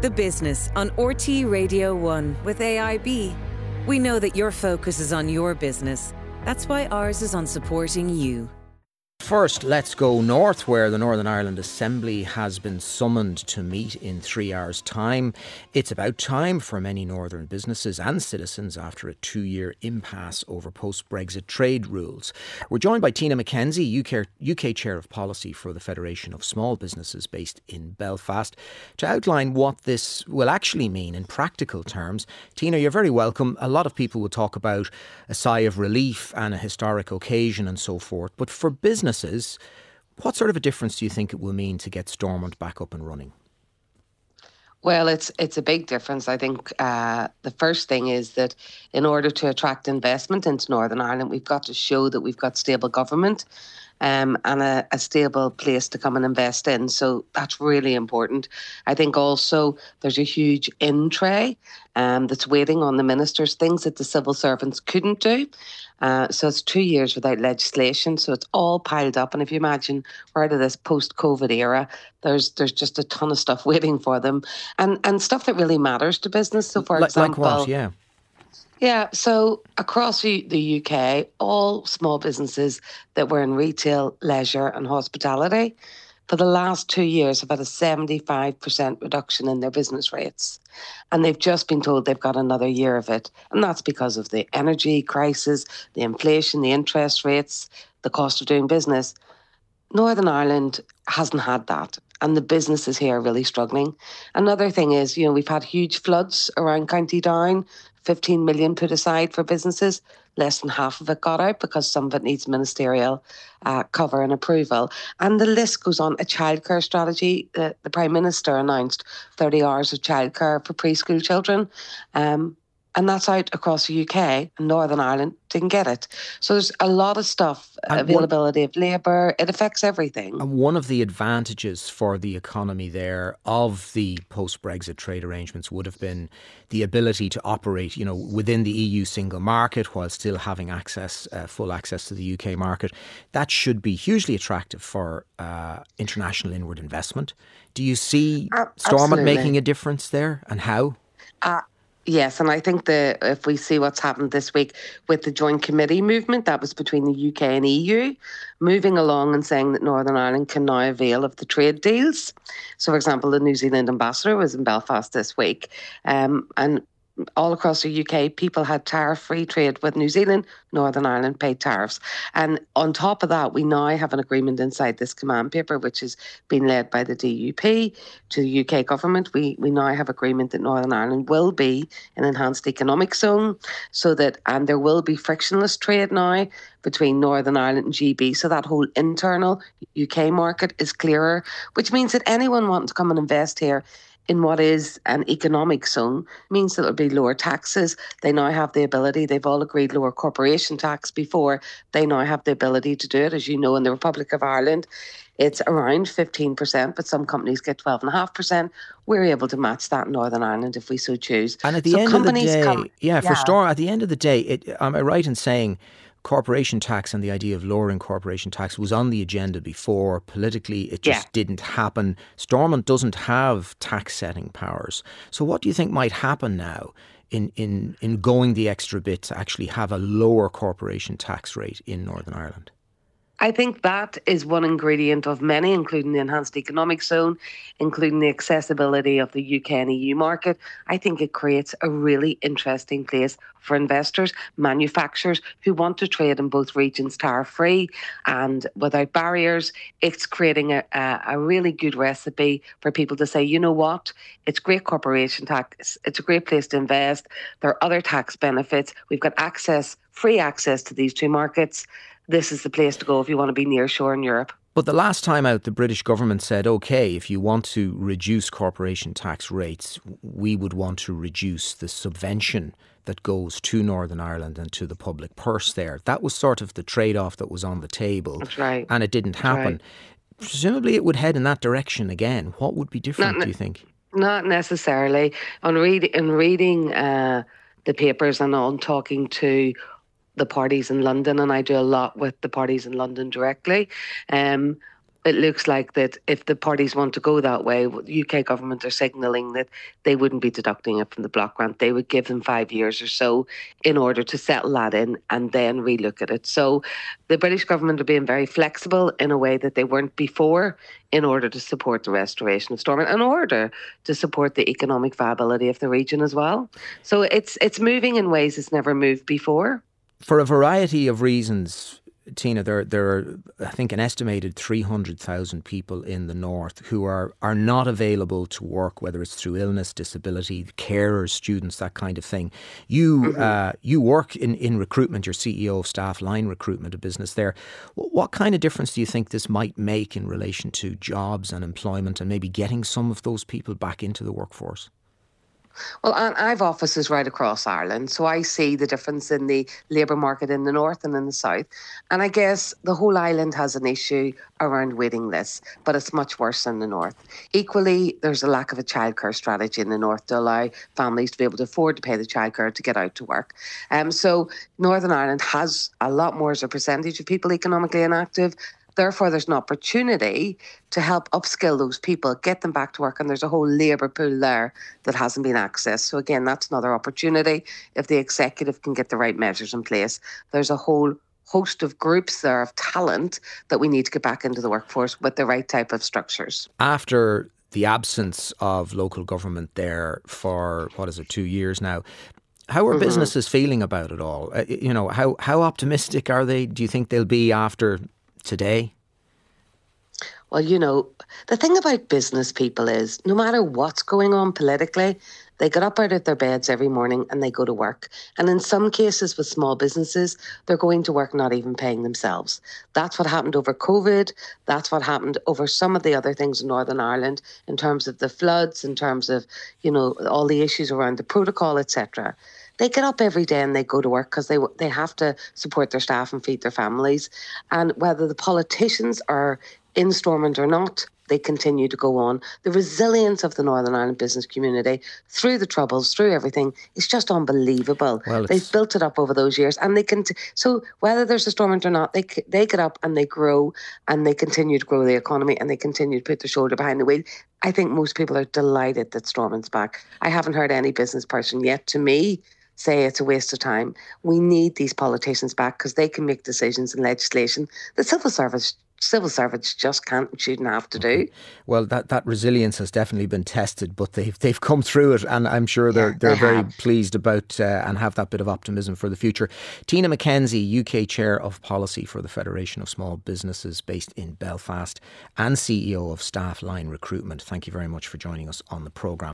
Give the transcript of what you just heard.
The Business on RTÉ Radio 1 with AIB. We know that your focus is on your business. That's why ours is on supporting you. First, let's go north, where the Northern Ireland Assembly has been summoned to meet in three hours' time. It's about time for many northern businesses and citizens after a two year impasse over post Brexit trade rules. We're joined by Tina McKenzie, UK, UK Chair of Policy for the Federation of Small Businesses based in Belfast, to outline what this will actually mean in practical terms. Tina, you're very welcome. A lot of people will talk about a sigh of relief and a historic occasion and so forth, but for business, what sort of a difference do you think it will mean to get Stormont back up and running? Well, it's it's a big difference. I think uh, the first thing is that in order to attract investment into Northern Ireland, we've got to show that we've got stable government um, and a, a, stable place to come and invest in. So that's really important. I think also there's a huge in tray um, that's waiting on the ministers, things that the civil servants couldn't do. Uh, so it's two years without legislation. So it's all piled up. And if you imagine we're out of this post-COVID era, there's there's just a ton of stuff waiting for them, and and stuff that really matters to business. So for example, like what? Yeah. Yeah, so across the UK, all small businesses that were in retail, leisure, and hospitality for the last two years have had a 75% reduction in their business rates. And they've just been told they've got another year of it. And that's because of the energy crisis, the inflation, the interest rates, the cost of doing business. Northern Ireland hasn't had that and the businesses here are really struggling. Another thing is, you know, we've had huge floods around County Down, 15 million put aside for businesses. Less than half of it got out because some of it needs ministerial uh, cover and approval. And the list goes on. A childcare strategy, the, the Prime Minister announced 30 hours of childcare for preschool children. Um, and that's out across the UK and Northern Ireland didn't get it. So there's a lot of stuff, and availability one, of labour, it affects everything. And one of the advantages for the economy there of the post Brexit trade arrangements would have been the ability to operate, you know, within the EU single market while still having access, uh, full access to the UK market. That should be hugely attractive for uh, international inward investment. Do you see uh, Stormont making a difference there and how? Uh, Yes, and I think that if we see what's happened this week with the joint committee movement that was between the UK and EU, moving along and saying that Northern Ireland can now avail of the trade deals. So, for example, the New Zealand ambassador was in Belfast this week, um, and all across the UK, people had tariff free trade with New Zealand. Northern Ireland paid tariffs. And on top of that, we now have an agreement inside this command paper, which has been led by the DUP to the UK government. We, we now have agreement that Northern Ireland will be an enhanced economic zone so that, and there will be frictionless trade now between Northern Ireland and GB. So that whole internal UK market is clearer, which means that anyone wanting to come and invest here in what is an economic zone means that there'll be lower taxes. They now have the ability, they've all agreed lower corporation tax before. They now have the ability to do it. As you know, in the Republic of Ireland, it's around 15%, but some companies get 12.5%. We're able to match that in Northern Ireland if we so choose. And at the so end of the day, come, yeah, for yeah. Storm, at the end of the day, it, am I right in saying corporation tax and the idea of lowering corporation tax was on the agenda before. Politically, it just yeah. didn't happen. Stormont doesn't have tax setting powers. So, what do you think might happen now in, in, in going the extra bit to actually have a lower corporation tax rate in Northern Ireland? I think that is one ingredient of many, including the enhanced economic zone, including the accessibility of the UK and EU market. I think it creates a really interesting place for investors, manufacturers who want to trade in both regions tariff free and without barriers. It's creating a, a, a really good recipe for people to say, you know what, it's great corporation tax, it's a great place to invest. There are other tax benefits. We've got access, free access to these two markets this is the place to go if you want to be near shore in Europe. But the last time out, the British government said, okay, if you want to reduce corporation tax rates, we would want to reduce the subvention that goes to Northern Ireland and to the public purse there. That was sort of the trade off that was on the table. That's right. And it didn't happen. Right. Presumably, it would head in that direction again. What would be different, not, do you think? Not necessarily. On read, in reading uh, the papers and on talking to the parties in London, and I do a lot with the parties in London directly. Um, it looks like that if the parties want to go that way, UK government are signalling that they wouldn't be deducting it from the block grant. They would give them five years or so in order to settle that in and then relook at it. So the British government are being very flexible in a way that they weren't before in order to support the restoration of Stormont, in order to support the economic viability of the region as well. So it's it's moving in ways it's never moved before. For a variety of reasons, Tina, there there are I think an estimated three hundred thousand people in the north who are are not available to work, whether it's through illness, disability, carers, students, that kind of thing. You mm-hmm. uh, you work in in recruitment. You're CEO of Staffline Recruitment, a business there. What kind of difference do you think this might make in relation to jobs and employment, and maybe getting some of those people back into the workforce? Well, I've offices right across Ireland, so I see the difference in the labour market in the north and in the south. And I guess the whole island has an issue around waiting lists, but it's much worse in the north. Equally, there's a lack of a childcare strategy in the north to allow families to be able to afford to pay the childcare to get out to work. Um, so Northern Ireland has a lot more as a percentage of people economically inactive, Therefore, there's an opportunity to help upskill those people, get them back to work, and there's a whole labour pool there that hasn't been accessed. So, again, that's another opportunity if the executive can get the right measures in place. There's a whole host of groups there of talent that we need to get back into the workforce with the right type of structures. After the absence of local government there for what is it, two years now. How are mm-hmm. businesses feeling about it all? Uh, you know, how how optimistic are they? Do you think they'll be after today? Well, you know, the thing about business people is no matter what's going on politically, they get up out of their beds every morning and they go to work. And in some cases with small businesses, they're going to work not even paying themselves. That's what happened over COVID. That's what happened over some of the other things in Northern Ireland in terms of the floods, in terms of, you know, all the issues around the protocol, etc they get up every day and they go to work because they they have to support their staff and feed their families. And whether the politicians are in Stormont or not, they continue to go on. The resilience of the Northern Ireland business community through the troubles, through everything, is just unbelievable. Well, They've built it up over those years, and they can. T- so whether there's a storm or not, they they get up and they grow, and they continue to grow the economy, and they continue to put their shoulder behind the wheel. I think most people are delighted that Stormont's back. I haven't heard any business person yet, to me, say it's a waste of time. We need these politicians back because they can make decisions and legislation that civil service civil servants just can't and shouldn't have to do. Well, that, that resilience has definitely been tested, but they've they've come through it, and I'm sure they're yeah, they're they very have. pleased about uh, and have that bit of optimism for the future. Tina McKenzie, UK Chair of Policy for the Federation of Small Businesses, based in Belfast, and CEO of Staffline Recruitment. Thank you very much for joining us on the programme.